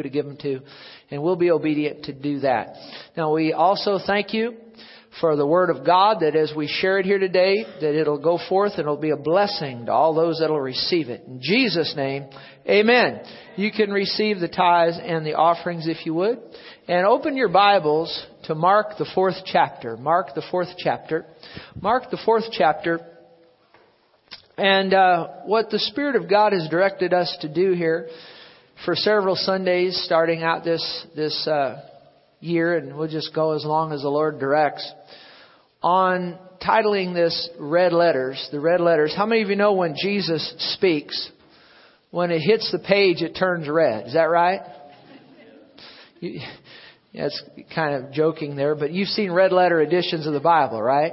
to give them to, and we'll be obedient to do that. Now we also thank you for the Word of God that as we share it here today, that it'll go forth and it'll be a blessing to all those that'll receive it. In Jesus' name, Amen. You can receive the tithes and the offerings if you would. And open your Bibles to Mark the fourth chapter. Mark the fourth chapter. Mark the fourth chapter. And uh, what the Spirit of God has directed us to do here for several Sundays, starting out this this uh, year, and we'll just go as long as the Lord directs, on titling this Red Letters, the Red Letters. How many of you know when Jesus speaks, when it hits the page, it turns red? Is that right? You, yeah, it's kind of joking there, but you've seen red letter editions of the Bible, right?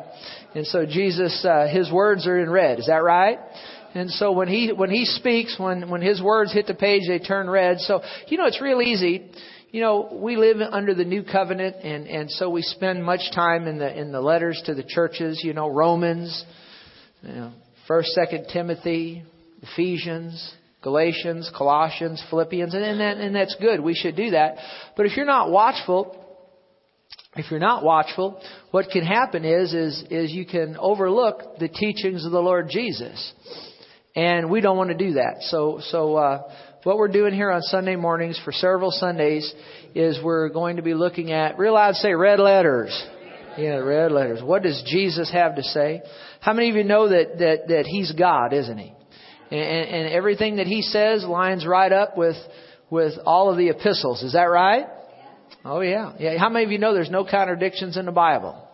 And so Jesus, uh, his words are in red. Is that right? And so when he when he speaks, when when his words hit the page, they turn red. So you know it's real easy you know, we live under the new covenant and, and so we spend much time in the, in the letters to the churches, you know, Romans, you know, First, Second Timothy, Ephesians, Galatians, Colossians, Philippians, and, and, that, and that's good. We should do that. But if you're not watchful, if you're not watchful, what can happen is, is, is you can overlook the teachings of the Lord Jesus. And we don't want to do that. So, so, uh, what we're doing here on Sunday mornings for several Sundays is we're going to be looking at, real loud say red letters. Yeah, red letters. What does Jesus have to say? How many of you know that, that, that He's God, isn't He? And, and everything that He says lines right up with, with all of the epistles. Is that right? Oh yeah. Yeah. How many of you know there's no contradictions in the Bible?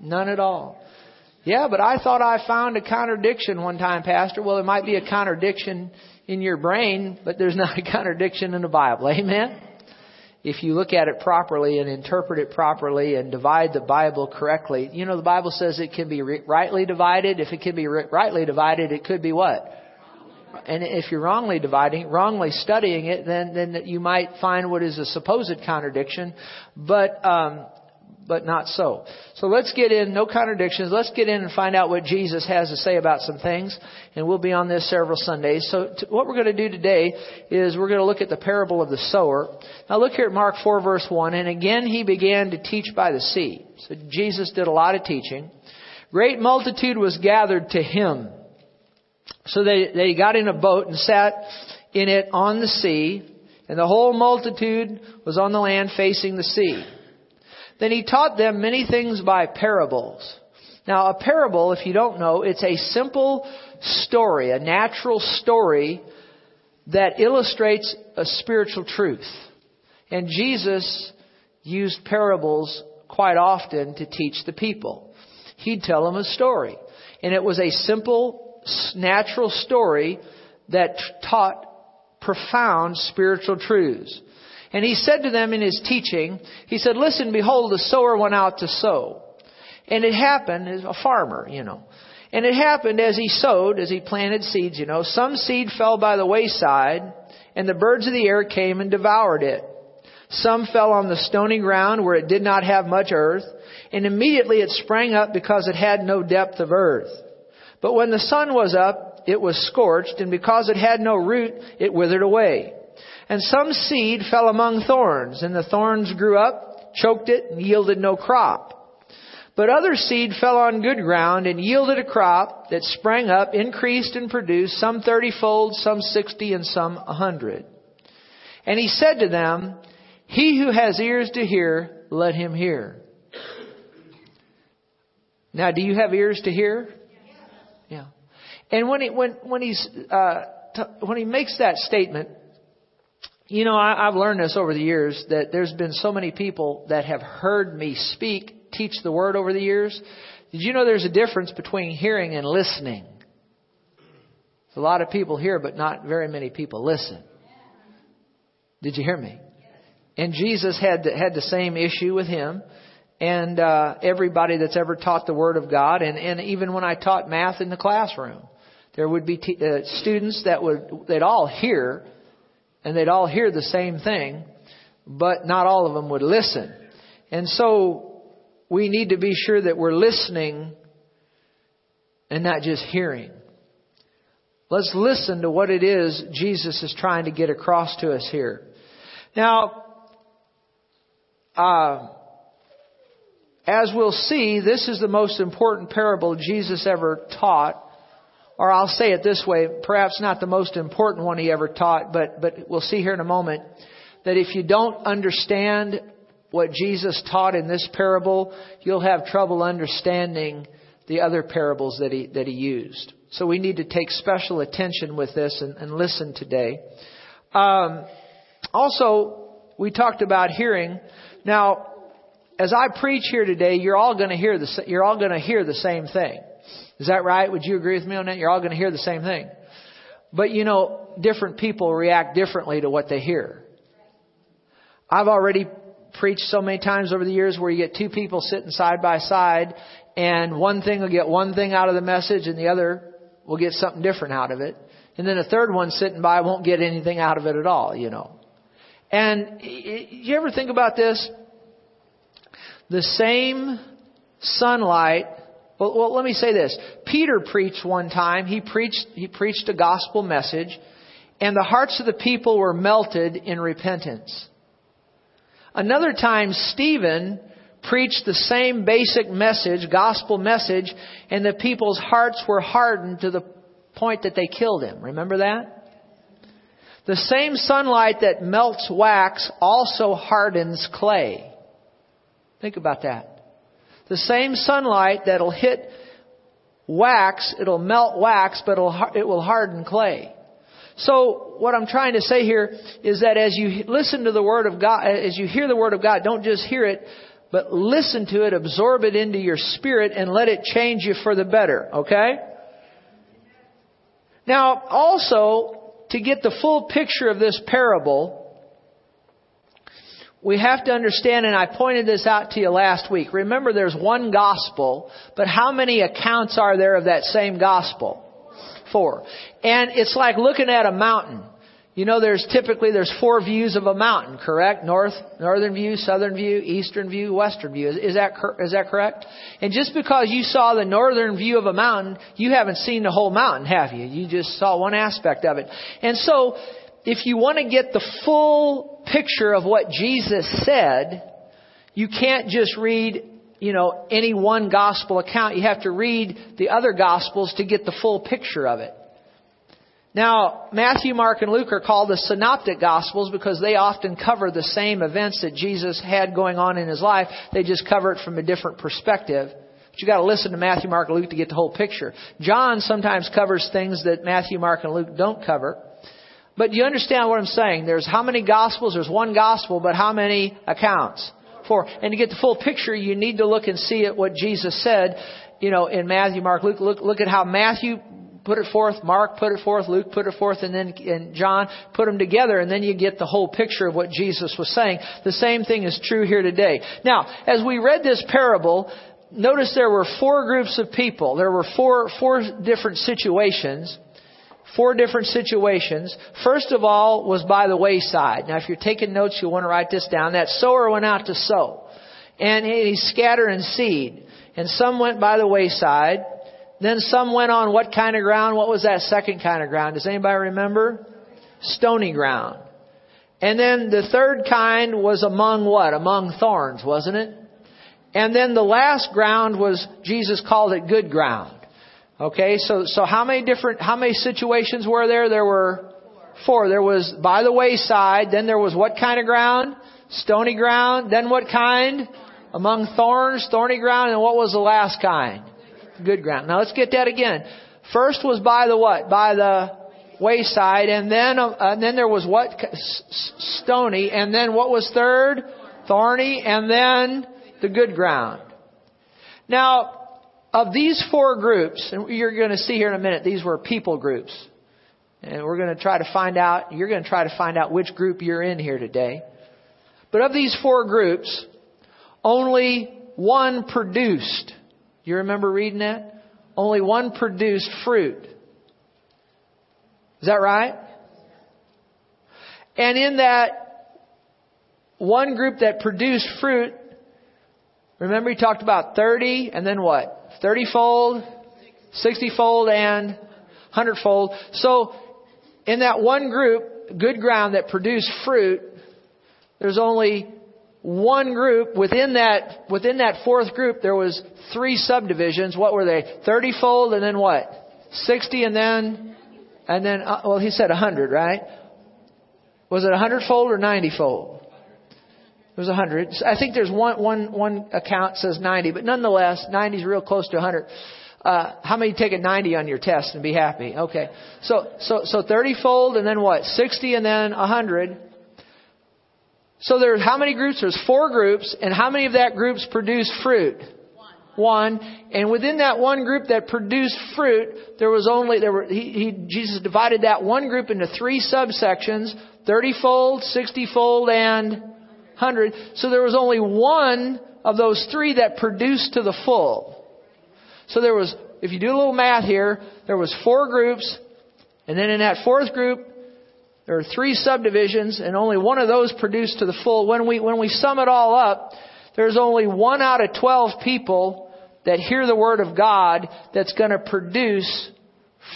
None at all. Yeah, but I thought I found a contradiction one time, Pastor. Well, it might be a contradiction in your brain, but there's not a contradiction in the Bible. Amen? If you look at it properly and interpret it properly and divide the Bible correctly, you know, the Bible says it can be rightly divided. If it can be rightly divided, it could be what? And if you're wrongly dividing, wrongly studying it, then, then you might find what is a supposed contradiction. But, um, but not so. So let's get in, no contradictions. Let's get in and find out what Jesus has to say about some things. And we'll be on this several Sundays. So t- what we're going to do today is we're going to look at the parable of the sower. Now look here at Mark 4 verse 1. And again he began to teach by the sea. So Jesus did a lot of teaching. Great multitude was gathered to him. So they, they got in a boat and sat in it on the sea. And the whole multitude was on the land facing the sea. Then he taught them many things by parables. Now, a parable, if you don't know, it's a simple story, a natural story that illustrates a spiritual truth. And Jesus used parables quite often to teach the people. He'd tell them a story. And it was a simple, natural story that taught profound spiritual truths. And he said to them in his teaching, he said, listen, behold, the sower went out to sow. And it happened, as a farmer, you know. And it happened as he sowed, as he planted seeds, you know, some seed fell by the wayside, and the birds of the air came and devoured it. Some fell on the stony ground where it did not have much earth, and immediately it sprang up because it had no depth of earth. But when the sun was up, it was scorched, and because it had no root, it withered away. And some seed fell among thorns, and the thorns grew up, choked it, and yielded no crop. But other seed fell on good ground and yielded a crop that sprang up, increased and produced, some thirtyfold, some sixty, and some a hundred. And he said to them, He who has ears to hear, let him hear. Now, do you have ears to hear? Yeah. And when he, when, when he's, uh, t- when he makes that statement, you know, I, I've learned this over the years that there's been so many people that have heard me speak, teach the word over the years. Did you know there's a difference between hearing and listening? A lot of people hear, but not very many people listen. Did you hear me? And Jesus had the, had the same issue with him, and uh, everybody that's ever taught the Word of God, and, and even when I taught math in the classroom, there would be t- uh, students that would they'd all hear, and they'd all hear the same thing, but not all of them would listen. And so we need to be sure that we're listening and not just hearing. Let's listen to what it is Jesus is trying to get across to us here. Now, uh, as we'll see, this is the most important parable Jesus ever taught. Or I'll say it this way, perhaps not the most important one he ever taught, but, but we'll see here in a moment that if you don't understand what Jesus taught in this parable, you'll have trouble understanding the other parables that he, that he used. So we need to take special attention with this and, and listen today. Um, also, we talked about hearing. Now, as I preach here today, you're all going to hear the you're all going to hear the same thing. Is that right? Would you agree with me on that? You're all going to hear the same thing. But you know, different people react differently to what they hear. I've already preached so many times over the years where you get two people sitting side by side and one thing will get one thing out of the message and the other will get something different out of it. And then a third one sitting by won't get anything out of it at all, you know. And you ever think about this? The same sunlight. Well, well, let me say this. Peter preached one time. He preached, he preached a gospel message and the hearts of the people were melted in repentance. Another time, Stephen preached the same basic message, gospel message, and the people's hearts were hardened to the point that they killed him. Remember that? The same sunlight that melts wax also hardens clay. Think about that. The same sunlight that'll hit wax, it'll melt wax, but it'll, it will harden clay. So what I'm trying to say here is that as you listen to the Word of God, as you hear the Word of God, don't just hear it, but listen to it, absorb it into your spirit, and let it change you for the better, okay? Now, also, to get the full picture of this parable, we have to understand, and I pointed this out to you last week. Remember, there's one gospel, but how many accounts are there of that same gospel? Four. And it's like looking at a mountain. You know, there's typically there's four views of a mountain, correct? North, northern view, southern view, eastern view, western view. Is, is that is that correct? And just because you saw the northern view of a mountain, you haven't seen the whole mountain, have you? You just saw one aspect of it. And so, if you want to get the full picture of what Jesus said, you can't just read you know, any one gospel account. You have to read the other gospels to get the full picture of it. Now, Matthew, Mark, and Luke are called the synoptic gospels because they often cover the same events that Jesus had going on in his life. They just cover it from a different perspective. But you gotta listen to Matthew, Mark, and Luke to get the whole picture. John sometimes covers things that Matthew, Mark, and Luke don't cover. But you understand what I'm saying? There's how many gospels? There's one gospel, but how many accounts? Four. And to get the full picture, you need to look and see at what Jesus said, you know, in Matthew, Mark, Luke. Look, look at how Matthew put it forth, Mark put it forth, Luke put it forth, and then and John put them together, and then you get the whole picture of what Jesus was saying. The same thing is true here today. Now, as we read this parable, notice there were four groups of people. There were four four different situations. Four different situations. First of all was by the wayside. Now if you're taking notes, you'll want to write this down. That sower went out to sow. And he scattered in seed. And some went by the wayside. Then some went on what kind of ground? What was that second kind of ground? Does anybody remember? Stony ground. And then the third kind was among what? Among thorns, wasn't it? And then the last ground was, Jesus called it good ground. Okay, so, so how many different, how many situations were there? There were four. There was by the wayside, then there was what kind of ground? Stony ground. Then what kind? Among thorns, thorny ground, and what was the last kind? good ground. Now let's get that again. First was by the what? By the wayside, and then uh, and then there was what? Stony, and then what was third? Thorny, and then the good ground. Now, of these four groups, and you're going to see here in a minute, these were people groups. And we're going to try to find out, you're going to try to find out which group you're in here today. But of these four groups, only one produced you remember reading that? Only one produced fruit. Is that right? And in that one group that produced fruit, remember he talked about 30 and then what? 30 fold, 60 fold, and 100 fold. So in that one group, good ground that produced fruit, there's only one group. Within that within that fourth group there was three subdivisions. What were they? 30 fold and then what? 60 and then and then uh, well he said 100 right? Was it 100 fold or 90 fold was 100 i think there's one one one account says 90 but nonetheless 90 is real close to 100 uh, how many take a 90 on your test and be happy? Okay. So so so 30 fold and then what? 60 and then 100 so there's how many groups? There's four groups, and how many of that groups produce fruit? One. And within that one group that produced fruit, there was only there were he, he Jesus divided that one group into three subsections: thirty-fold, sixty-fold, and hundred. So there was only one of those three that produced to the full. So there was, if you do a little math here, there was four groups, and then in that fourth group, there are three subdivisions, and only one of those produced to the full. When we, when we sum it all up, there's only one out of 12 people that hear the Word of God that's going to produce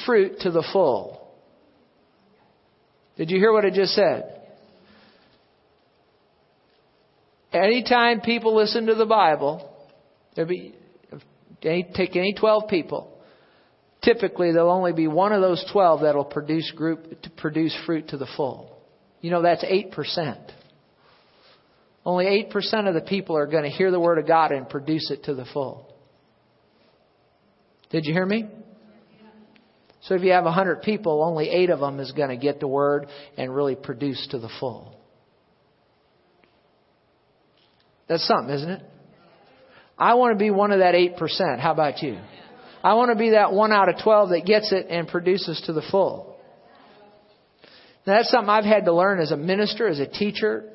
fruit to the full. Did you hear what I just said? Anytime people listen to the Bible, there be take any 12 people, typically there'll only be one of those 12 that'll produce group to produce fruit to the full. You know that's 8%. Only 8% of the people are going to hear the word of God and produce it to the full. Did you hear me? So if you have 100 people, only 8 of them is going to get the word and really produce to the full. That's something, isn't it? I want to be one of that 8%. How about you? I want to be that one out of 12 that gets it and produces to the full. Now, that's something I've had to learn as a minister, as a teacher,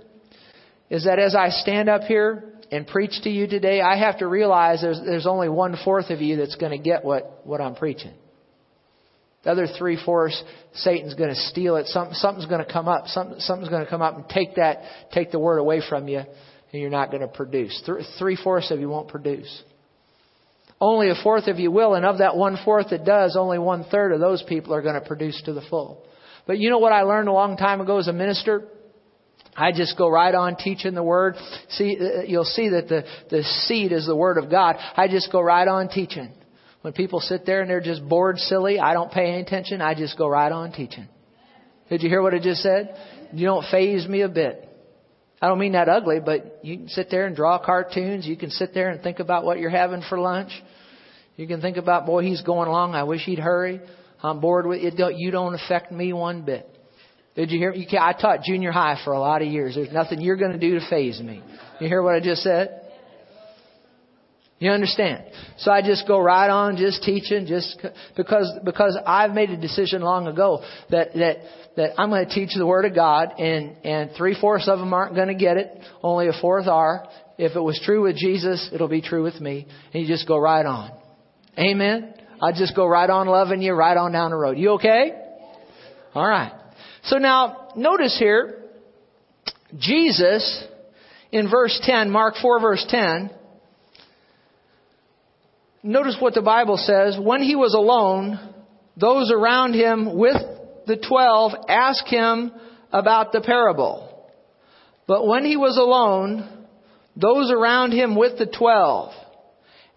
is that as I stand up here and preach to you today, I have to realize there's, there's only one fourth of you that's going to get what, what I'm preaching. The other three fourths, Satan's going to steal it. Something, something's going to come up. Something, something's going to come up and take that, take the word away from you, and you're not going to produce. Three fourths of you won't produce. Only a fourth of you will, and of that one fourth that does, only one third of those people are going to produce to the full. But you know what I learned a long time ago as a minister? I just go right on teaching the word. See, uh, you'll see that the, the seed is the word of God. I just go right on teaching. When people sit there and they're just bored silly, I don't pay any attention. I just go right on teaching. Did you hear what I just said? You don't faze me a bit. I don't mean that ugly, but you can sit there and draw cartoons. You can sit there and think about what you're having for lunch. You can think about, boy, he's going along. I wish he'd hurry. I'm bored with it. You don't affect me one bit. Did you hear? You I taught junior high for a lot of years. There's nothing you're going to do to faze me. You hear what I just said? You understand? So I just go right on, just teaching, just because because I've made a decision long ago that that that I'm going to teach the Word of God, and and three fourths of them aren't going to get it. Only a fourth are. If it was true with Jesus, it'll be true with me. And you just go right on. Amen? I just go right on loving you, right on down the road. You okay? All right. So now, notice here, Jesus, in verse 10, Mark 4 verse 10, notice what the Bible says. When he was alone, those around him with the twelve asked him about the parable. But when he was alone, those around him with the twelve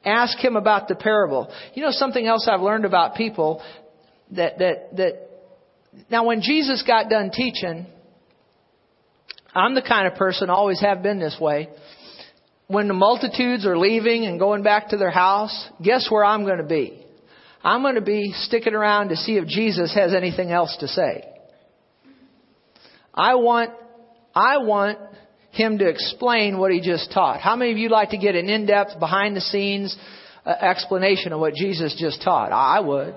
asked him about the parable. You know something else I've learned about people that that that now when Jesus got done teaching, I'm the kind of person always have been this way. When the multitudes are leaving and going back to their house, guess where I'm going to be? I'm going to be sticking around to see if Jesus has anything else to say. I want I want him to explain what he just taught. How many of you like to get an in-depth, behind-the-scenes uh, explanation of what Jesus just taught? I would.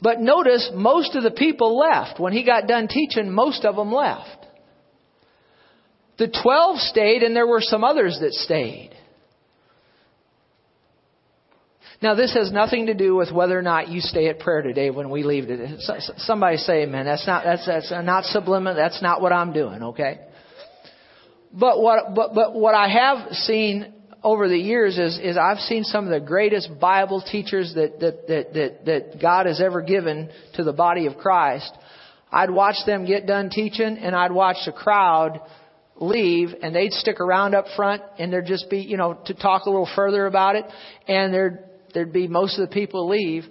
But notice, most of the people left. When he got done teaching, most of them left. The twelve stayed, and there were some others that stayed. Now, this has nothing to do with whether or not you stay at prayer today when we leave today. Somebody say amen. That's not, that's, that's not subliminal. That's not what I'm doing, okay? But what, but, but what I have seen over the years is, is I've seen some of the greatest Bible teachers that, that, that, that, that God has ever given to the body of Christ. I'd watch them get done teaching and I'd watch the crowd leave and they'd stick around up front and there'd just be, you know, to talk a little further about it and there'd, there'd be most of the people leave,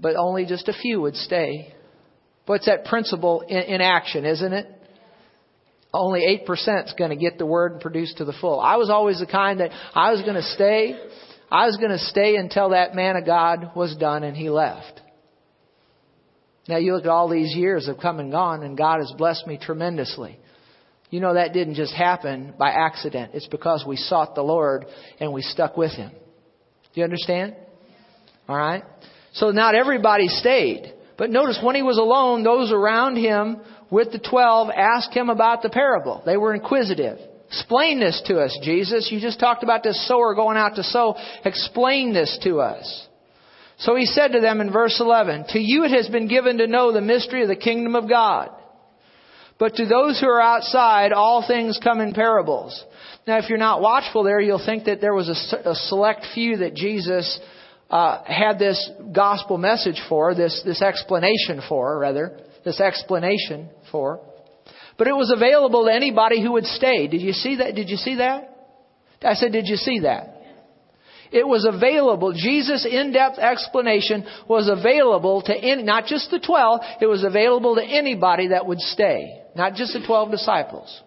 but only just a few would stay. What's that principle in, in action, isn't it? Only 8% is going to get the word and produce to the full. I was always the kind that I was going to stay. I was going to stay until that man of God was done and he left. Now you look at all these years have come and gone and God has blessed me tremendously. You know that didn't just happen by accident. It's because we sought the Lord and we stuck with Him. Do you understand? Alright? So not everybody stayed. But notice when he was alone, those around him with the twelve asked him about the parable. They were inquisitive. Explain this to us, Jesus. You just talked about this sower going out to sow. Explain this to us. So he said to them in verse 11, To you it has been given to know the mystery of the kingdom of God. But to those who are outside, all things come in parables. Now, if you're not watchful there, you'll think that there was a, a select few that Jesus uh, had this gospel message for, this, this explanation for, rather, this explanation for. But it was available to anybody who would stay. Did you see that? Did you see that? I said, did you see that? It was available. Jesus' in-depth explanation was available to any, not just the 12, it was available to anybody that would stay. Not just the 12 disciples.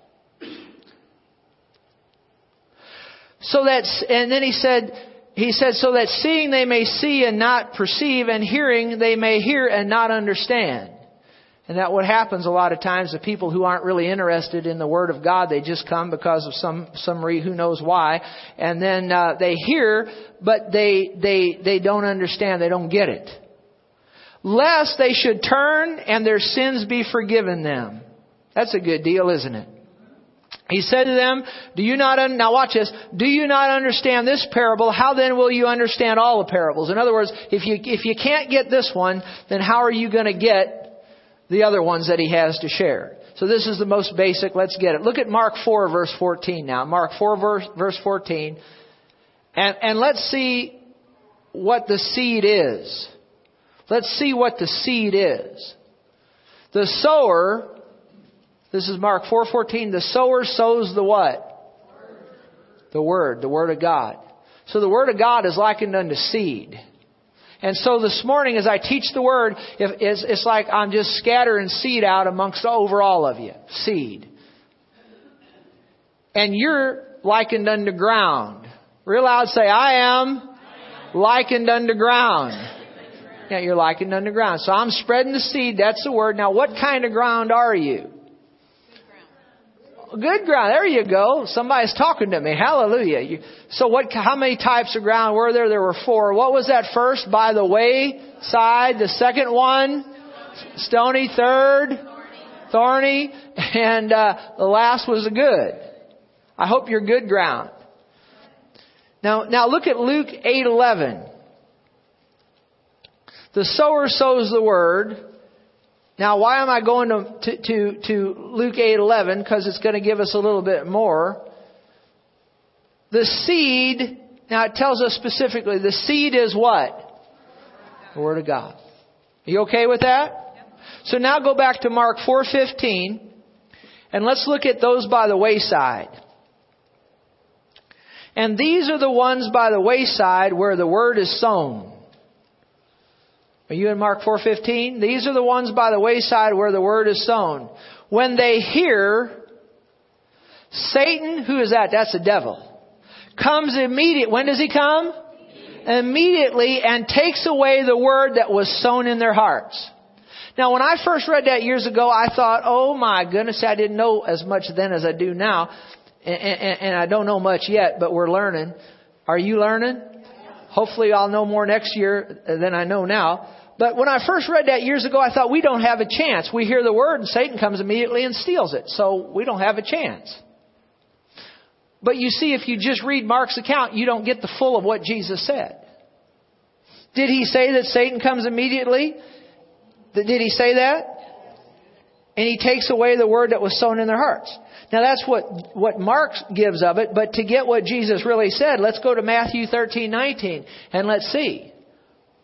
So that's, and then he said, he said, so that seeing they may see and not perceive, and hearing they may hear and not understand. And that what happens a lot of times, the people who aren't really interested in the Word of God, they just come because of some, some who knows why, and then uh, they hear, but they, they, they don't understand, they don't get it. Lest they should turn and their sins be forgiven them. That's a good deal, isn't it? He said to them, do you not, un- now watch this, do you not understand this parable? How then will you understand all the parables? In other words, if you, if you can't get this one, then how are you going to get the other ones that he has to share. So this is the most basic. Let's get it. Look at Mark 4 verse 14 now. Mark 4 verse, verse 14. And, and let's see what the seed is. Let's see what the seed is. The sower, this is Mark 4:14, the sower sows the what? The word, the word of God. So the word of God is likened unto seed. And so this morning, as I teach the word, it's, like I'm just scattering seed out amongst over all of you. Seed. And you're likened unto ground. Real loud say, I am likened unto ground. Yeah, you're likened unto ground. So I'm spreading the seed. That's the word. Now, what kind of ground are you? Good ground. There you go. Somebody's talking to me. Hallelujah. You, so what, how many types of ground were there? There were four. What was that first? By the wayside. The second one? Stony. Third? Thorny. And, uh, the last was a good. I hope you're good ground. Now, now look at Luke 8:11. The sower sows the word. Now, why am I going to, to, to, to Luke 8:11? Because it's going to give us a little bit more. The seed, now it tells us specifically, the seed is what? The Word of God. Are you okay with that? So now go back to Mark 4:15 and let's look at those by the wayside. And these are the ones by the wayside where the word is sown. Are you in Mark 4:15? These are the ones by the wayside where the word is sown. When they hear Satan, who is that? That's the devil. Comes immediately. When does he come? Immediately and takes away the word that was sown in their hearts. Now, when I first read that years ago, I thought, oh my goodness, I didn't know as much then as I do now. And, and, and I don't know much yet, but we're learning. Are you learning? Hopefully I'll know more next year than I know now. But when I first read that years ago, I thought we don't have a chance. We hear the word and Satan comes immediately and steals it. So we don't have a chance. But you see, if you just read Mark's account, you don't get the full of what Jesus said. Did he say that Satan comes immediately? Did he say that? And he takes away the word that was sown in their hearts. Now that's what, what Mark gives of it, but to get what Jesus really said, let's go to Matthew 13, 19, and let's see.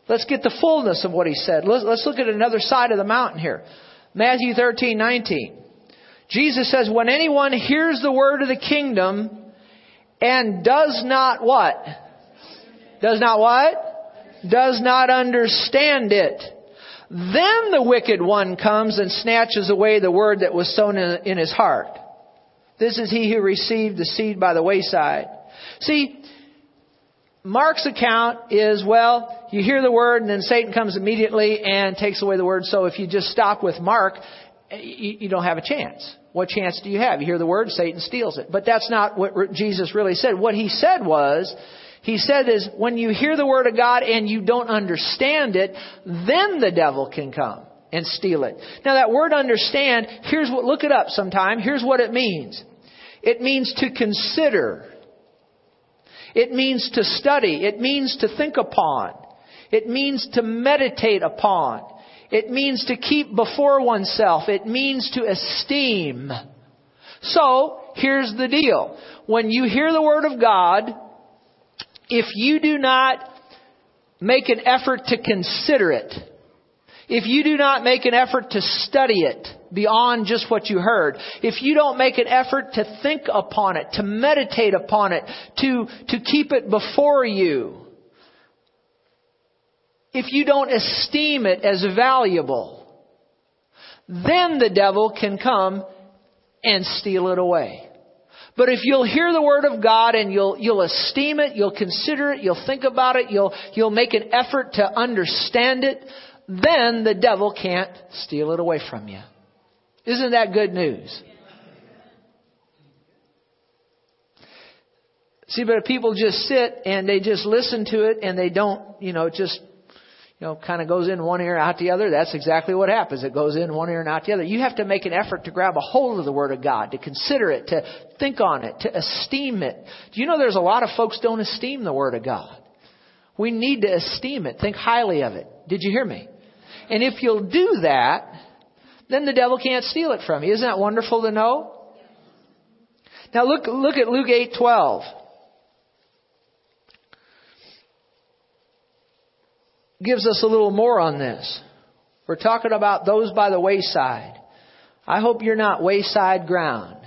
Let's get the fullness of what he said. Let's, let's look at another side of the mountain here. Matthew 13, 19. Jesus says, when anyone hears the word of the kingdom and does not what? Does not what? Does not understand it. Then the wicked one comes and snatches away the word that was sown in, in his heart. This is he who received the seed by the wayside. See, Mark's account is, well, you hear the word and then Satan comes immediately and takes away the word. So if you just stop with Mark, you, don't have a chance. What chance do you have? You hear the word, Satan steals it. But that's not what Jesus really said. What he said was, he said is, when you hear the word of God and you don't understand it, then the devil can come and steal it. Now that word understand, here's what, look it up sometime. Here's what it means. It means to consider. It means to study. It means to think upon. It means to meditate upon. It means to keep before oneself. It means to esteem. So, here's the deal. When you hear the Word of God, if you do not make an effort to consider it, if you do not make an effort to study it beyond just what you heard, if you don't make an effort to think upon it, to meditate upon it, to, to keep it before you, if you don't esteem it as valuable, then the devil can come and steal it away. But if you'll hear the word of God and you'll, you'll esteem it, you'll consider it, you'll think about it, you'll, you'll make an effort to understand it, then the devil can't steal it away from you. Isn't that good news? See, but if people just sit and they just listen to it and they don't, you know, it just you know, kind of goes in one ear, out the other, that's exactly what happens. It goes in one ear and out the other. You have to make an effort to grab a hold of the Word of God, to consider it, to think on it, to esteem it. Do you know there's a lot of folks don't esteem the Word of God? We need to esteem it, think highly of it. Did you hear me? And if you'll do that, then the devil can't steal it from you. Isn't that wonderful to know? Now look, look at Luke 8:12. gives us a little more on this. We're talking about those by the wayside. I hope you're not wayside ground.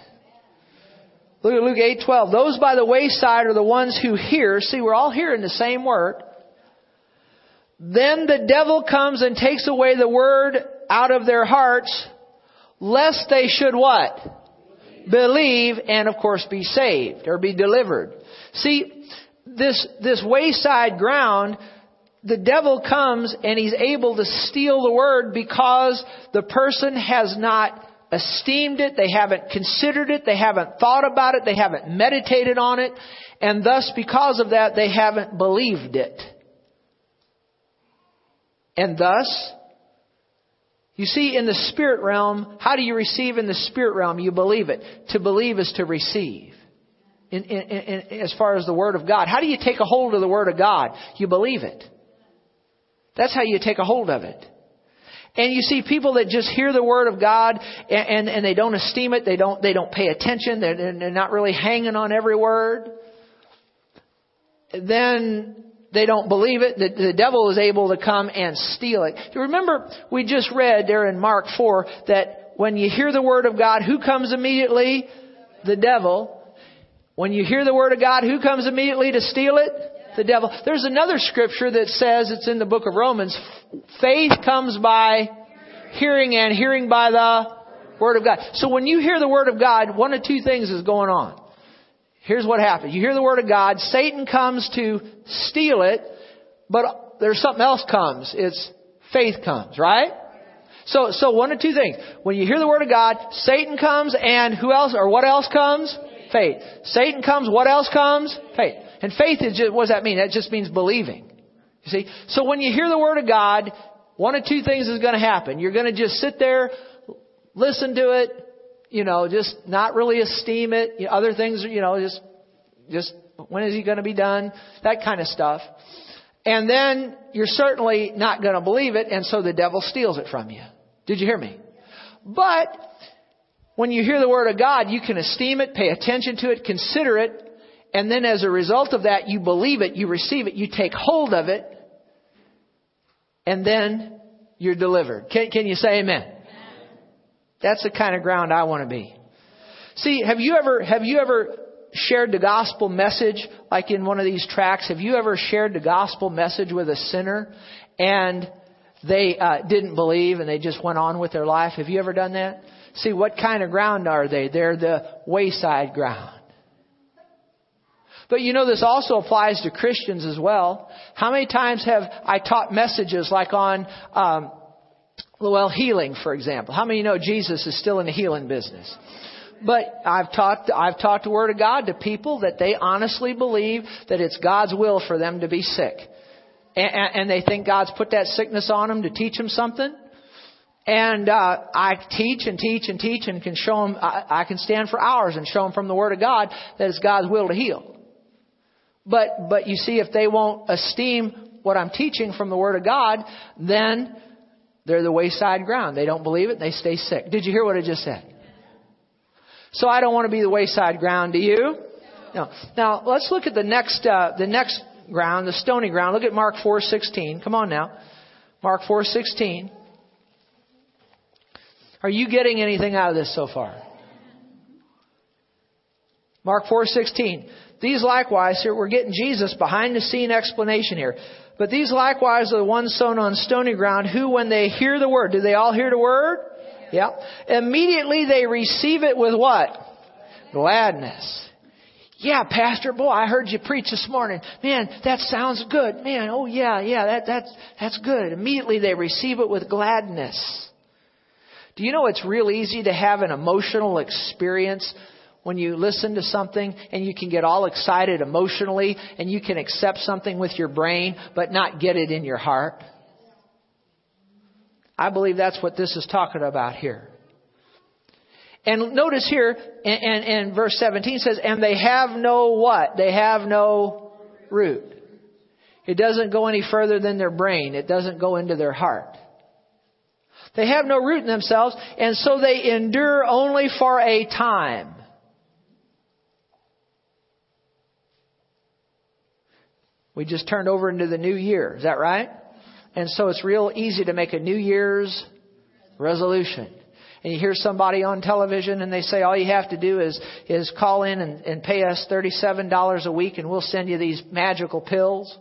Look at Luke 8:12. Those by the wayside are the ones who hear. See, we're all hearing the same word. Then the devil comes and takes away the word out of their hearts, lest they should what? Believe and of course be saved or be delivered. See, this, this wayside ground the devil comes and he's able to steal the word because the person has not esteemed it, they haven't considered it, they haven't thought about it, they haven't meditated on it, and thus because of that they haven't believed it. And thus, you see, in the spirit realm, how do you receive in the spirit realm? You believe it. To believe is to receive. In, in, in, as far as the Word of God. How do you take a hold of the Word of God? You believe it. That's how you take a hold of it. And you see people that just hear the word of God and, and, and they don't esteem it, they don't, they don't pay attention, they're, they're not really hanging on every word. Then they don't believe it. The, the devil is able to come and steal it. You remember we just read there in Mark 4 that when you hear the word of God, who comes immediately? The devil. When you hear the word of God, who comes immediately to steal it? the devil. There's another scripture that says, it's in the book of Romans, faith comes by hearing and hearing by the Word of God. So when you hear the Word of God, one of two things is going on. Here's what happens. You hear the Word of God, Satan comes to steal it, but there's something else comes. It's faith comes, right? So, so one of two things. When you hear the Word of God, Satan comes and who else, or what else comes? Faith. Satan comes, what else comes? Faith. And faith is just, what does that mean? That just means believing. You see? So when you hear the Word of God, one of two things is going to happen. You're going to just sit there, listen to it, you know, just not really esteem it. You know, other things, you know, just, just, when is he going to be done? That kind of stuff. And then you're certainly not going to believe it, and so the devil steals it from you. Did you hear me? But when you hear the Word of God, you can esteem it, pay attention to it, consider it, and then as a result of that, you believe it, you receive it, you take hold of it, and then you're delivered. Can, can you say amen? That's the kind of ground I want to be. See, have you ever, have you ever shared the gospel message like in one of these tracks? Have you ever shared the gospel message with a sinner and they uh, didn't believe and they just went on with their life? Have you ever done that? See, what kind of ground are they? They're the wayside ground. But you know, this also applies to Christians as well. How many times have I taught messages like on, um, well, healing, for example? How many know Jesus is still in the healing business? But I've taught, I've taught the Word of God to people that they honestly believe that it's God's will for them to be sick. And, and they think God's put that sickness on them to teach them something. And uh, I teach and teach and teach and can show them. I, I can stand for hours and show them from the Word of God that it's God's will to heal. But but you see, if they won't esteem what I'm teaching from the Word of God, then they're the wayside ground. They don't believe it. They stay sick. Did you hear what I just said? So I don't want to be the wayside ground. Do you? No. Now let's look at the next uh, the next ground, the stony ground. Look at Mark four sixteen. Come on now, Mark four sixteen. Are you getting anything out of this so far? Mark 4:16. These likewise, here we're getting Jesus behind the scene explanation here. But these likewise are the ones sown on stony ground who when they hear the word, do they all hear the word? Yeah. Immediately they receive it with what? Gladness. Yeah, Pastor, boy, I heard you preach this morning. Man, that sounds good. Man, oh yeah, yeah, that, that's, that's good. Immediately they receive it with gladness. Do you know it's real easy to have an emotional experience when you listen to something and you can get all excited emotionally and you can accept something with your brain but not get it in your heart? I believe that's what this is talking about here. And notice here, and, and, verse 17 says, and they have no what? They have no root. It doesn't go any further than their brain. It doesn't go into their heart. They have no root in themselves, and so they endure only for a time. We just turned over into the new year. Is that right? And so it's real easy to make a New Year's resolution. And you hear somebody on television and they say all you have to do is, is call in and, and pay us $37 a week and we'll send you these magical pills.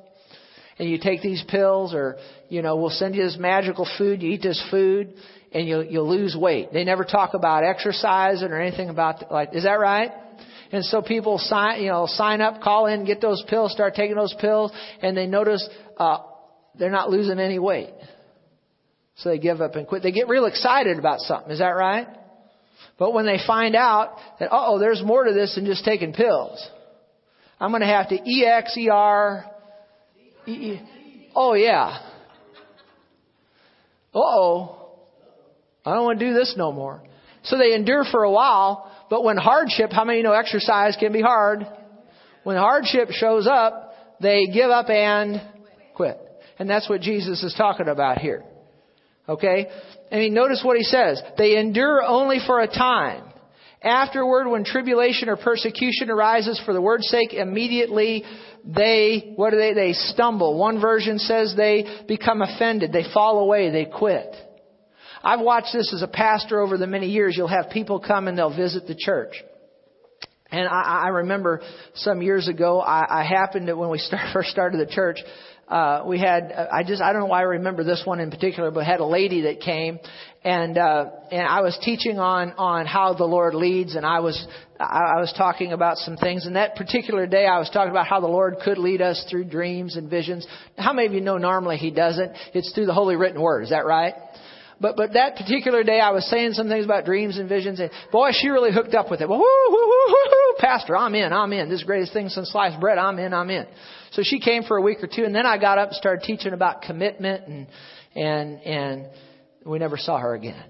And you take these pills or, you know, we'll send you this magical food. You eat this food and you'll, you'll lose weight. They never talk about exercising or anything about, like, is that right? And so people sign, you know, sign up, call in, get those pills, start taking those pills, and they notice uh, they're not losing any weight. So they give up and quit. They get real excited about something. Is that right? But when they find out that, oh, there's more to this than just taking pills. I'm going to have to EXER. Oh, yeah. Uh oh. I don't want to do this no more. So they endure for a while, but when hardship, how many know exercise can be hard? When hardship shows up, they give up and quit. And that's what Jesus is talking about here. Okay? I mean, notice what he says. They endure only for a time. Afterward, when tribulation or persecution arises for the word's sake, immediately they, what do they, they stumble. One version says they become offended. They fall away. They quit. I've watched this as a pastor over the many years. You'll have people come and they'll visit the church. And I, I remember some years ago, I, I happened to, when we start, first started the church, uh, we had, I just, I don't know why I remember this one in particular, but had a lady that came and, uh, and I was teaching on, on how the Lord leads and I was, I, I was talking about some things and that particular day I was talking about how the Lord could lead us through dreams and visions. How many of you know normally He doesn't? It's through the Holy Written Word. Is that right? But but that particular day, I was saying some things about dreams and visions, and boy, she really hooked up with it. Well, whoo, whoo, whoo, whoo, Pastor, I'm in, I'm in. This is the greatest thing since sliced bread. I'm in, I'm in. So she came for a week or two, and then I got up and started teaching about commitment, and and and we never saw her again.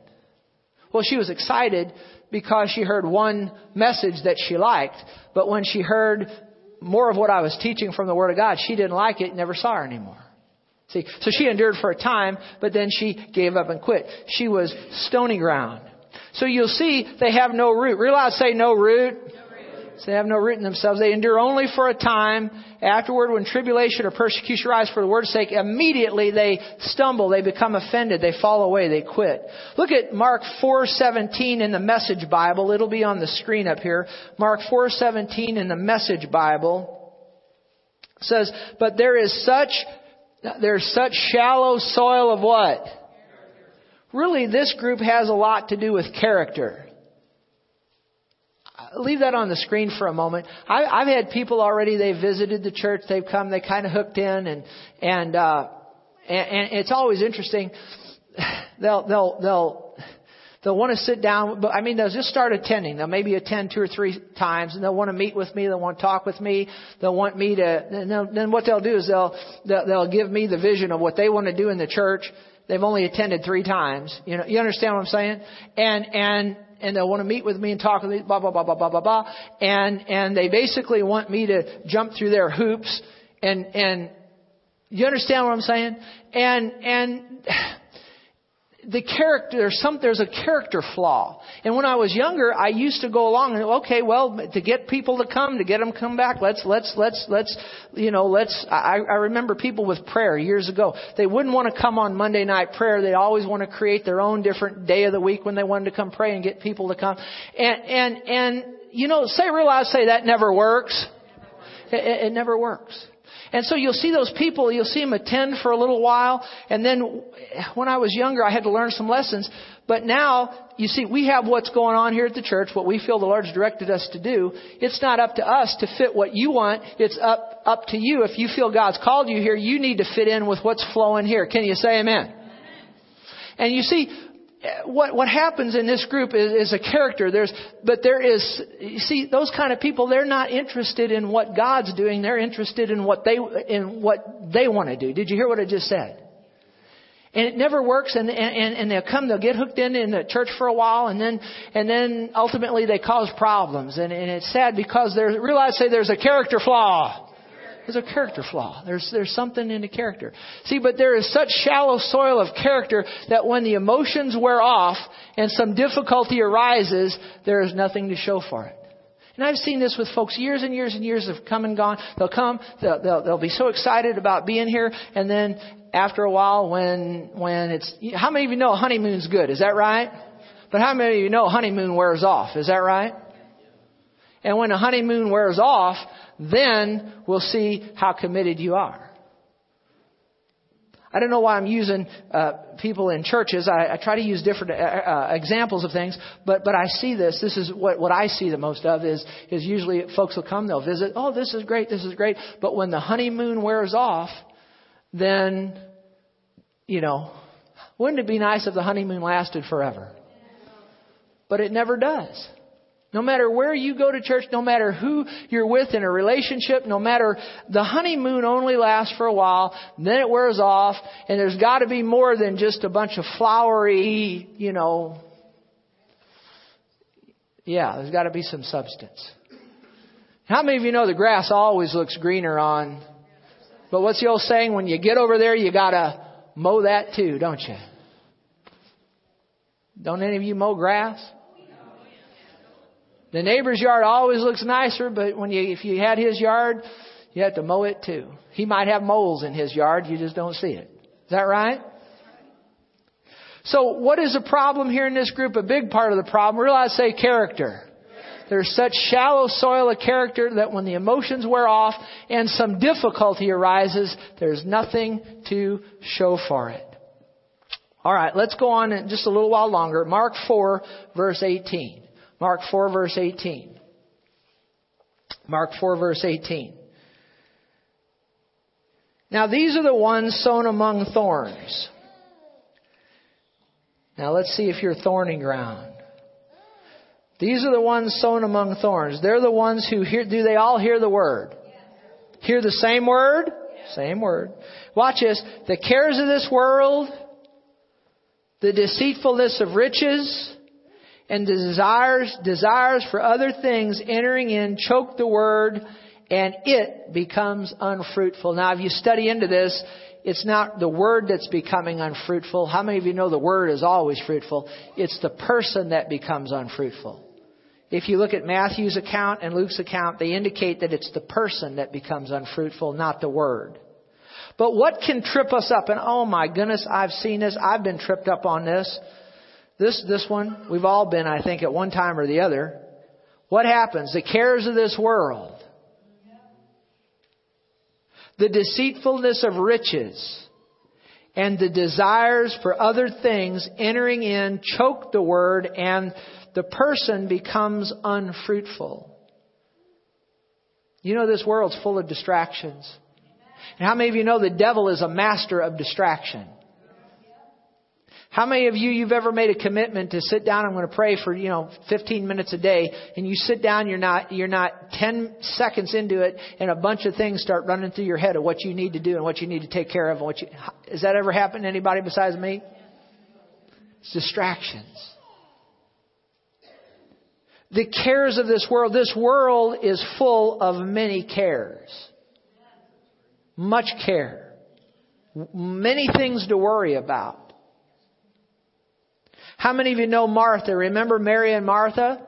Well, she was excited because she heard one message that she liked, but when she heard more of what I was teaching from the Word of God, she didn't like it, never saw her anymore. See, so she endured for a time, but then she gave up and quit. She was stony ground. So you'll see they have no root. Realize say no root. So they have no root in themselves. They endure only for a time. Afterward, when tribulation or persecution arises for the word's sake, immediately they stumble, they become offended, they fall away, they quit. Look at Mark 4:17 in the Message Bible. It'll be on the screen up here. Mark 4:17 in the Message Bible says, "But there is such there's such shallow soil of what? Really, this group has a lot to do with character leave that on the screen for a moment. I, I've had people already. They've visited the church. They've come. They kind of hooked in, and and uh, and, and it's always interesting. They'll they'll they'll they'll want to sit down. But I mean, they'll just start attending. They'll maybe attend two or three times, and they'll want to meet with me. They'll want to talk with me. They'll want me to. And then what they'll do is they'll they'll, they'll give me the vision of what they want to do in the church. They've only attended three times. You know, you understand what I'm saying? And and and they'll want to meet with me and talk with me, blah, blah, blah, blah, blah, blah, blah. And, and they basically want me to jump through their hoops and, and you understand what I'm saying? And, and, the character, there's some, there's a character flaw. And when I was younger, I used to go along and, okay, well, to get people to come, to get them come back, let's, let's, let's, let's, you know, let's, I, I remember people with prayer years ago. They wouldn't want to come on Monday night prayer. They always want to create their own different day of the week when they wanted to come pray and get people to come. And, and, and, you know, say, realize, say that never works. It, it never works. And so you'll see those people, you'll see them attend for a little while, and then when I was younger, I had to learn some lessons. But now, you see, we have what's going on here at the church, what we feel the Lord's directed us to do. It's not up to us to fit what you want. It's up, up to you. If you feel God's called you here, you need to fit in with what's flowing here. Can you say amen? And you see, what what happens in this group is, is a character. There's, but there is, you see, those kind of people. They're not interested in what God's doing. They're interested in what they in what they want to do. Did you hear what I just said? And it never works, and, and, and they'll come, they'll get hooked in in the church for a while, and then, and then ultimately they cause problems. And, and it's sad because they realize, say, there's a character flaw. There's a character flaw. There's, there's something in the character. See, but there is such shallow soil of character that when the emotions wear off and some difficulty arises, there is nothing to show for it. And I've seen this with folks years and years and years have come and gone. They'll come, they'll, they'll, they'll be so excited about being here, and then after a while, when when it's how many of you know honeymoon's good? Is that right? But how many of you know honeymoon wears off? Is that right? And when a honeymoon wears off, then we'll see how committed you are. I don't know why I'm using uh, people in churches. I, I try to use different uh, uh, examples of things, but but I see this. This is what what I see the most of is is usually folks will come, they'll visit. Oh, this is great, this is great. But when the honeymoon wears off, then you know, wouldn't it be nice if the honeymoon lasted forever? But it never does. No matter where you go to church, no matter who you're with in a relationship, no matter the honeymoon only lasts for a while, then it wears off, and there's got to be more than just a bunch of flowery, you know. Yeah, there's got to be some substance. How many of you know the grass always looks greener on? But what's the old saying? When you get over there, you got to mow that too, don't you? Don't any of you mow grass? The neighbor's yard always looks nicer, but when you, if you had his yard, you have to mow it too. He might have moles in his yard, you just don't see it. Is that right? So what is the problem here in this group? A big part of the problem, realize say character. There's such shallow soil of character that when the emotions wear off and some difficulty arises, there's nothing to show for it. Alright, let's go on just a little while longer. Mark 4 verse 18. Mark 4 verse 18. Mark 4 verse 18. Now these are the ones sown among thorns. Now let's see if you're thorny ground. These are the ones sown among thorns. They're the ones who hear, do they all hear the word? Hear the same word? Same word. Watch this. The cares of this world, the deceitfulness of riches, and desires, desires for other things entering in choke the word and it becomes unfruitful. Now, if you study into this, it's not the word that's becoming unfruitful. How many of you know the word is always fruitful? It's the person that becomes unfruitful. if you look at Matthew's account and Luke's account, they indicate that it's the person that becomes unfruitful, not the word. But what can trip us up? And oh my goodness, I've seen this. I've been tripped up on this. This, this one, we've all been, I think, at one time or the other. What happens? The cares of this world. The deceitfulness of riches and the desires for other things entering in choke the word and the person becomes unfruitful. You know this world's full of distractions. And how many of you know the devil is a master of distraction? How many of you you've ever made a commitment to sit down? I'm going to pray for you know 15 minutes a day, and you sit down. You're not you're not 10 seconds into it, and a bunch of things start running through your head of what you need to do and what you need to take care of. And what you has that ever happened to anybody besides me? It's distractions. The cares of this world. This world is full of many cares. Much care. Many things to worry about. How many of you know Martha? Remember Mary and Martha?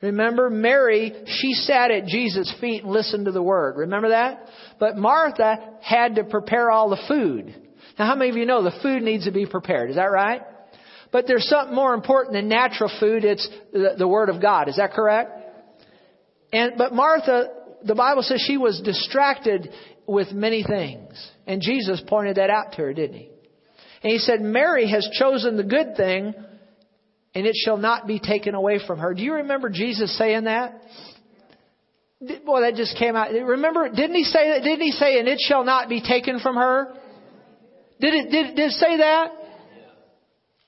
Remember Mary, she sat at Jesus' feet and listened to the word. Remember that? But Martha had to prepare all the food. Now how many of you know the food needs to be prepared? Is that right? But there's something more important than natural food. It's the, the Word of God. Is that correct? And, but Martha, the Bible says she was distracted with many things. And Jesus pointed that out to her, didn't he? And he said, Mary has chosen the good thing, and it shall not be taken away from her. Do you remember Jesus saying that? Boy, that just came out. Remember, didn't he say that? Didn't he say, and it shall not be taken from her? Did it, did, did it say that?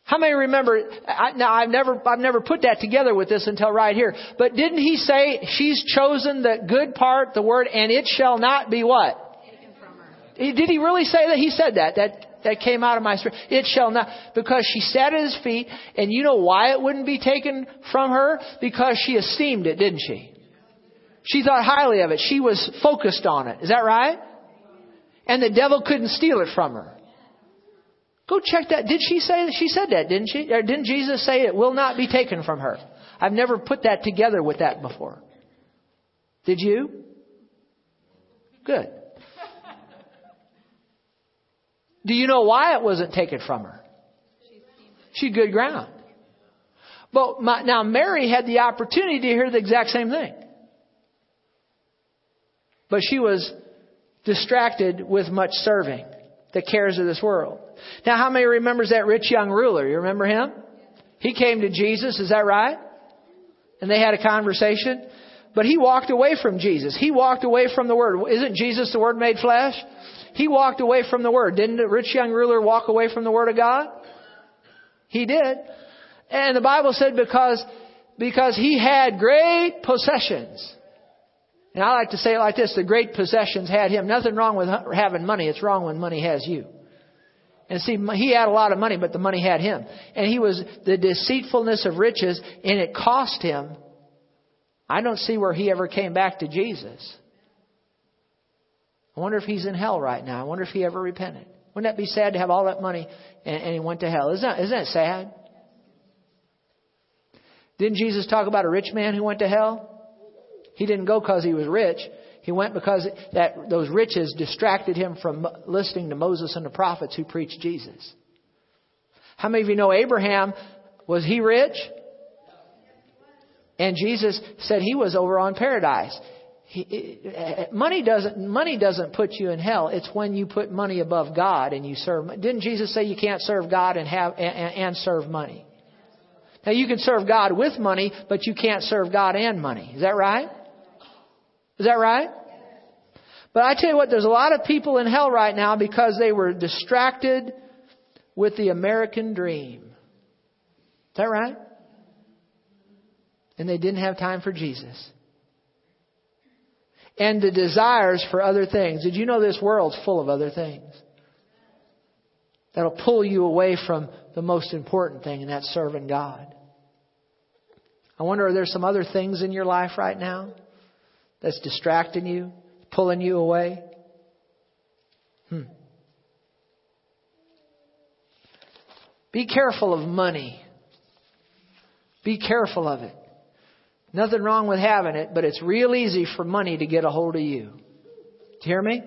How many remember? I, now I've never, I've never put that together with this until right here. But didn't he say she's chosen the good part, the word, and it shall not be what? Did he really say that? He said that. That that came out of my spirit. It shall not, because she sat at his feet, and you know why it wouldn't be taken from her? Because she esteemed it, didn't she? She thought highly of it. She was focused on it. Is that right? And the devil couldn't steal it from her. Go check that. Did she say that? She said that, didn't she? Or didn't Jesus say it will not be taken from her? I've never put that together with that before. Did you? Good. Do you know why it wasn't taken from her? She's good ground. But my, now Mary had the opportunity to hear the exact same thing. But she was distracted with much serving, the cares of this world. Now how many remembers that rich young ruler? You remember him? He came to Jesus, is that right? And they had a conversation. But he walked away from Jesus. He walked away from the Word. Isn't Jesus the Word made flesh? He walked away from the Word. Didn't the rich young ruler walk away from the Word of God? He did. And the Bible said because, because he had great possessions. And I like to say it like this, the great possessions had him. Nothing wrong with having money. It's wrong when money has you. And see, he had a lot of money, but the money had him. And he was the deceitfulness of riches, and it cost him. I don't see where he ever came back to Jesus. I wonder if he's in hell right now. I wonder if he ever repented. Wouldn't that be sad to have all that money and, and he went to hell? Isn't that, isn't that sad? Didn't Jesus talk about a rich man who went to hell? He didn't go because he was rich. He went because that those riches distracted him from listening to Moses and the prophets who preached Jesus. How many of you know Abraham? Was he rich? And Jesus said he was over on paradise. He, eh, eh, eh, money doesn't money doesn't put you in hell. It's when you put money above God and you serve. Didn't Jesus say you can't serve God and have and, and serve money? Now you can serve God with money, but you can't serve God and money. Is that right? Is that right? But I tell you what, there's a lot of people in hell right now because they were distracted with the American dream. Is that right? And they didn't have time for Jesus and the desires for other things. Did you know this world's full of other things? That'll pull you away from the most important thing, and that's serving God. I wonder, are there some other things in your life right now that's distracting you, pulling you away? Hmm. Be careful of money. Be careful of it. Nothing wrong with having it, but it's real easy for money to get a hold of you. Do you hear me?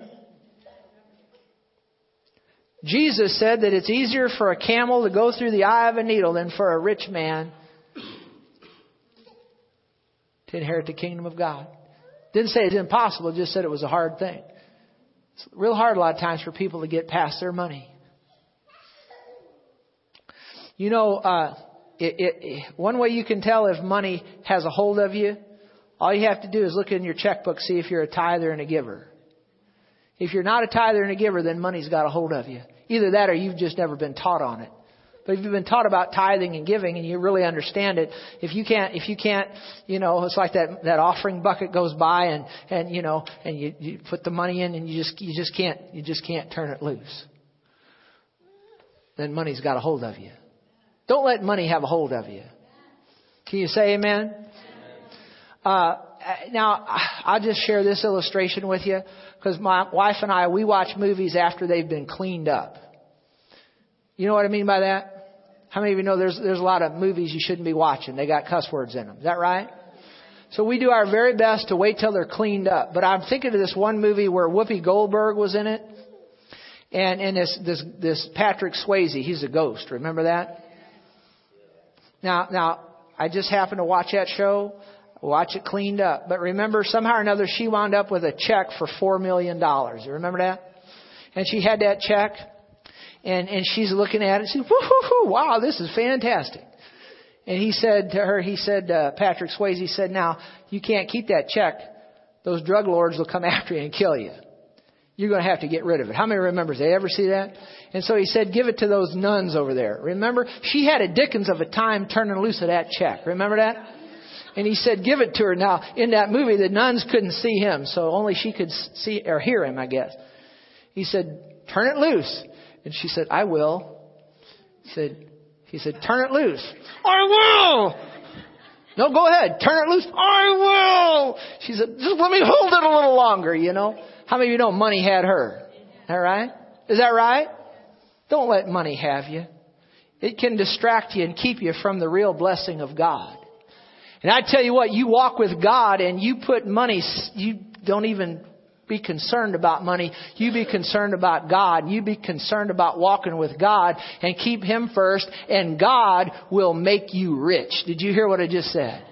Jesus said that it's easier for a camel to go through the eye of a needle than for a rich man to inherit the kingdom of God. Didn't say it's impossible, just said it was a hard thing. It's real hard a lot of times for people to get past their money. You know, uh, it, it, one way you can tell if money has a hold of you, all you have to do is look in your checkbook, see if you're a tither and a giver. If you're not a tither and a giver, then money's got a hold of you. Either that or you've just never been taught on it. But if you've been taught about tithing and giving and you really understand it, if you can't, if you can't, you know, it's like that, that offering bucket goes by and, and, you know, and you, you put the money in and you just, you just can't, you just can't turn it loose. Then money's got a hold of you. Don't let money have a hold of you. Can you say amen? Uh, now, I'll just share this illustration with you because my wife and I, we watch movies after they've been cleaned up. You know what I mean by that? How many of you know there's, there's a lot of movies you shouldn't be watching? They got cuss words in them. Is that right? So we do our very best to wait till they're cleaned up. But I'm thinking of this one movie where Whoopi Goldberg was in it. And, and this, this, this Patrick Swayze, he's a ghost. Remember that? Now, now, I just happened to watch that show, watch it cleaned up. But remember, somehow or another, she wound up with a check for four million dollars. You remember that? And she had that check, and and she's looking at it. She, whoo, wow, this is fantastic. And he said to her, he said, uh, Patrick Swayze he said, now you can't keep that check. Those drug lords will come after you and kill you. You're going to have to get rid of it. How many remembers? They ever see that? And so he said, give it to those nuns over there. Remember? She had a dickens of a time turning loose of that check. Remember that? And he said, give it to her. Now, in that movie, the nuns couldn't see him, so only she could see or hear him, I guess. He said, turn it loose. And she said, I will. He said, he said, turn it loose. I will! No, go ahead. Turn it loose. I will! She said, just let me hold it a little longer, you know. How many of you know money had her? All right? Is that right? Don't let money have you. It can distract you and keep you from the real blessing of God. And I tell you what, you walk with God and you put money, you don't even be concerned about money. You be concerned about God. You be concerned about walking with God and keep Him first and God will make you rich. Did you hear what I just said?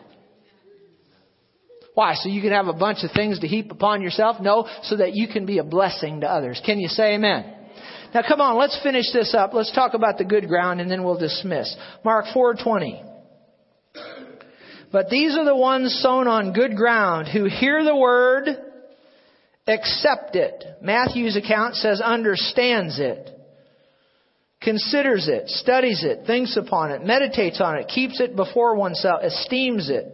Why? So you can have a bunch of things to heap upon yourself? No, so that you can be a blessing to others. Can you say amen? Now come on, let's finish this up. Let's talk about the good ground and then we'll dismiss. Mark 4:20. But these are the ones sown on good ground who hear the word, accept it. Matthew's account says understands it, considers it, studies it, thinks upon it, meditates on it, keeps it before oneself, esteems it.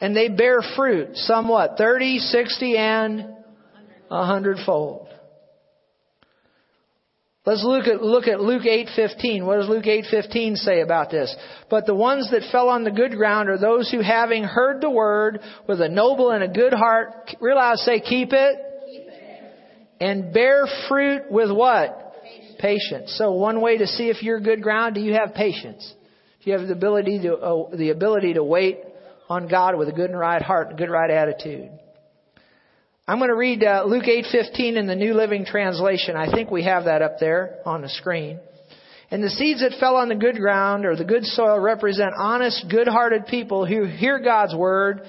And they bear fruit, somewhat, 30, 60, and a hundredfold. Let's look at, look at Luke 8:15. What does Luke 8:15 say about this? But the ones that fell on the good ground are those who having heard the word with a noble and a good heart, realize say keep it, keep it. and bear fruit with what? Patience. patience. So one way to see if you're good ground, do you have patience? Do you have the ability to uh, the ability to wait on God with a good and right heart and good right attitude? I'm going to read uh, Luke 8:15 in the New Living Translation. I think we have that up there on the screen. And the seeds that fell on the good ground or the good soil represent honest, good-hearted people who hear God's word,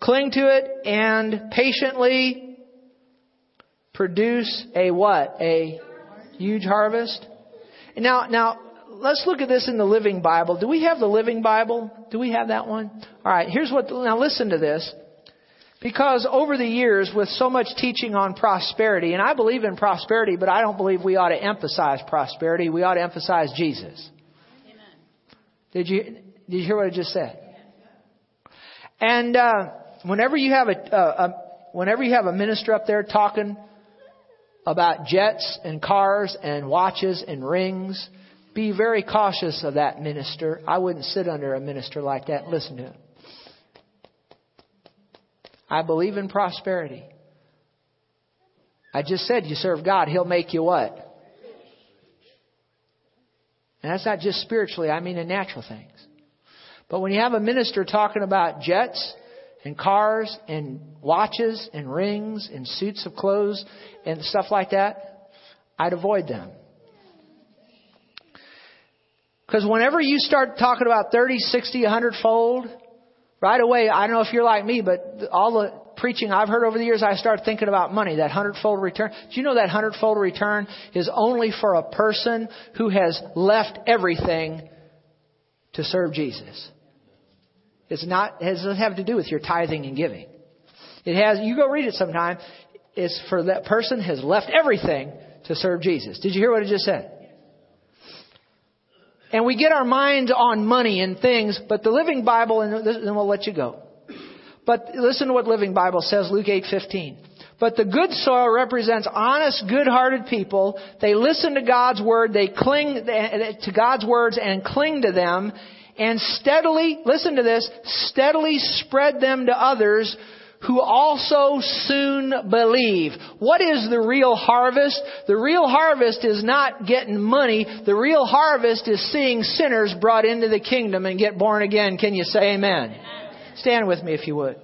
cling to it, and patiently produce a what? A huge harvest. Now, now, let's look at this in the Living Bible. Do we have the Living Bible? Do we have that one? All right. Here's what. Now, listen to this. Because over the years, with so much teaching on prosperity, and I believe in prosperity, but I don't believe we ought to emphasize prosperity. We ought to emphasize Jesus. Amen. Did you did you hear what I just said? And uh, whenever you have a, a, a whenever you have a minister up there talking about jets and cars and watches and rings, be very cautious of that minister. I wouldn't sit under a minister like that and listen to him. I believe in prosperity. I just said you serve God, He'll make you what? And that's not just spiritually, I mean in natural things. But when you have a minister talking about jets and cars and watches and rings and suits of clothes and stuff like that, I'd avoid them. Because whenever you start talking about 30, 60, 100 fold, right away, I don't know if you're like me, but all the preaching I've heard over the years, I start thinking about money, that hundredfold return. Do you know that hundredfold return is only for a person who has left everything to serve Jesus? It's not, it doesn't have to do with your tithing and giving. It has, you go read it sometime, it's for that person has left everything to serve Jesus. Did you hear what it just said? And we get our minds on money and things, but the Living Bible, and then we'll let you go. But listen to what Living Bible says, Luke 8:15. But the good soil represents honest, good-hearted people. They listen to God's word, they cling eh, to God's words and cling to them, and steadily, listen to this, steadily spread them to others who also soon believe. What is the real harvest? The real harvest is not getting money. The real harvest is seeing sinners brought into the kingdom and get born again. Can you say amen? amen. Stand with me if you would.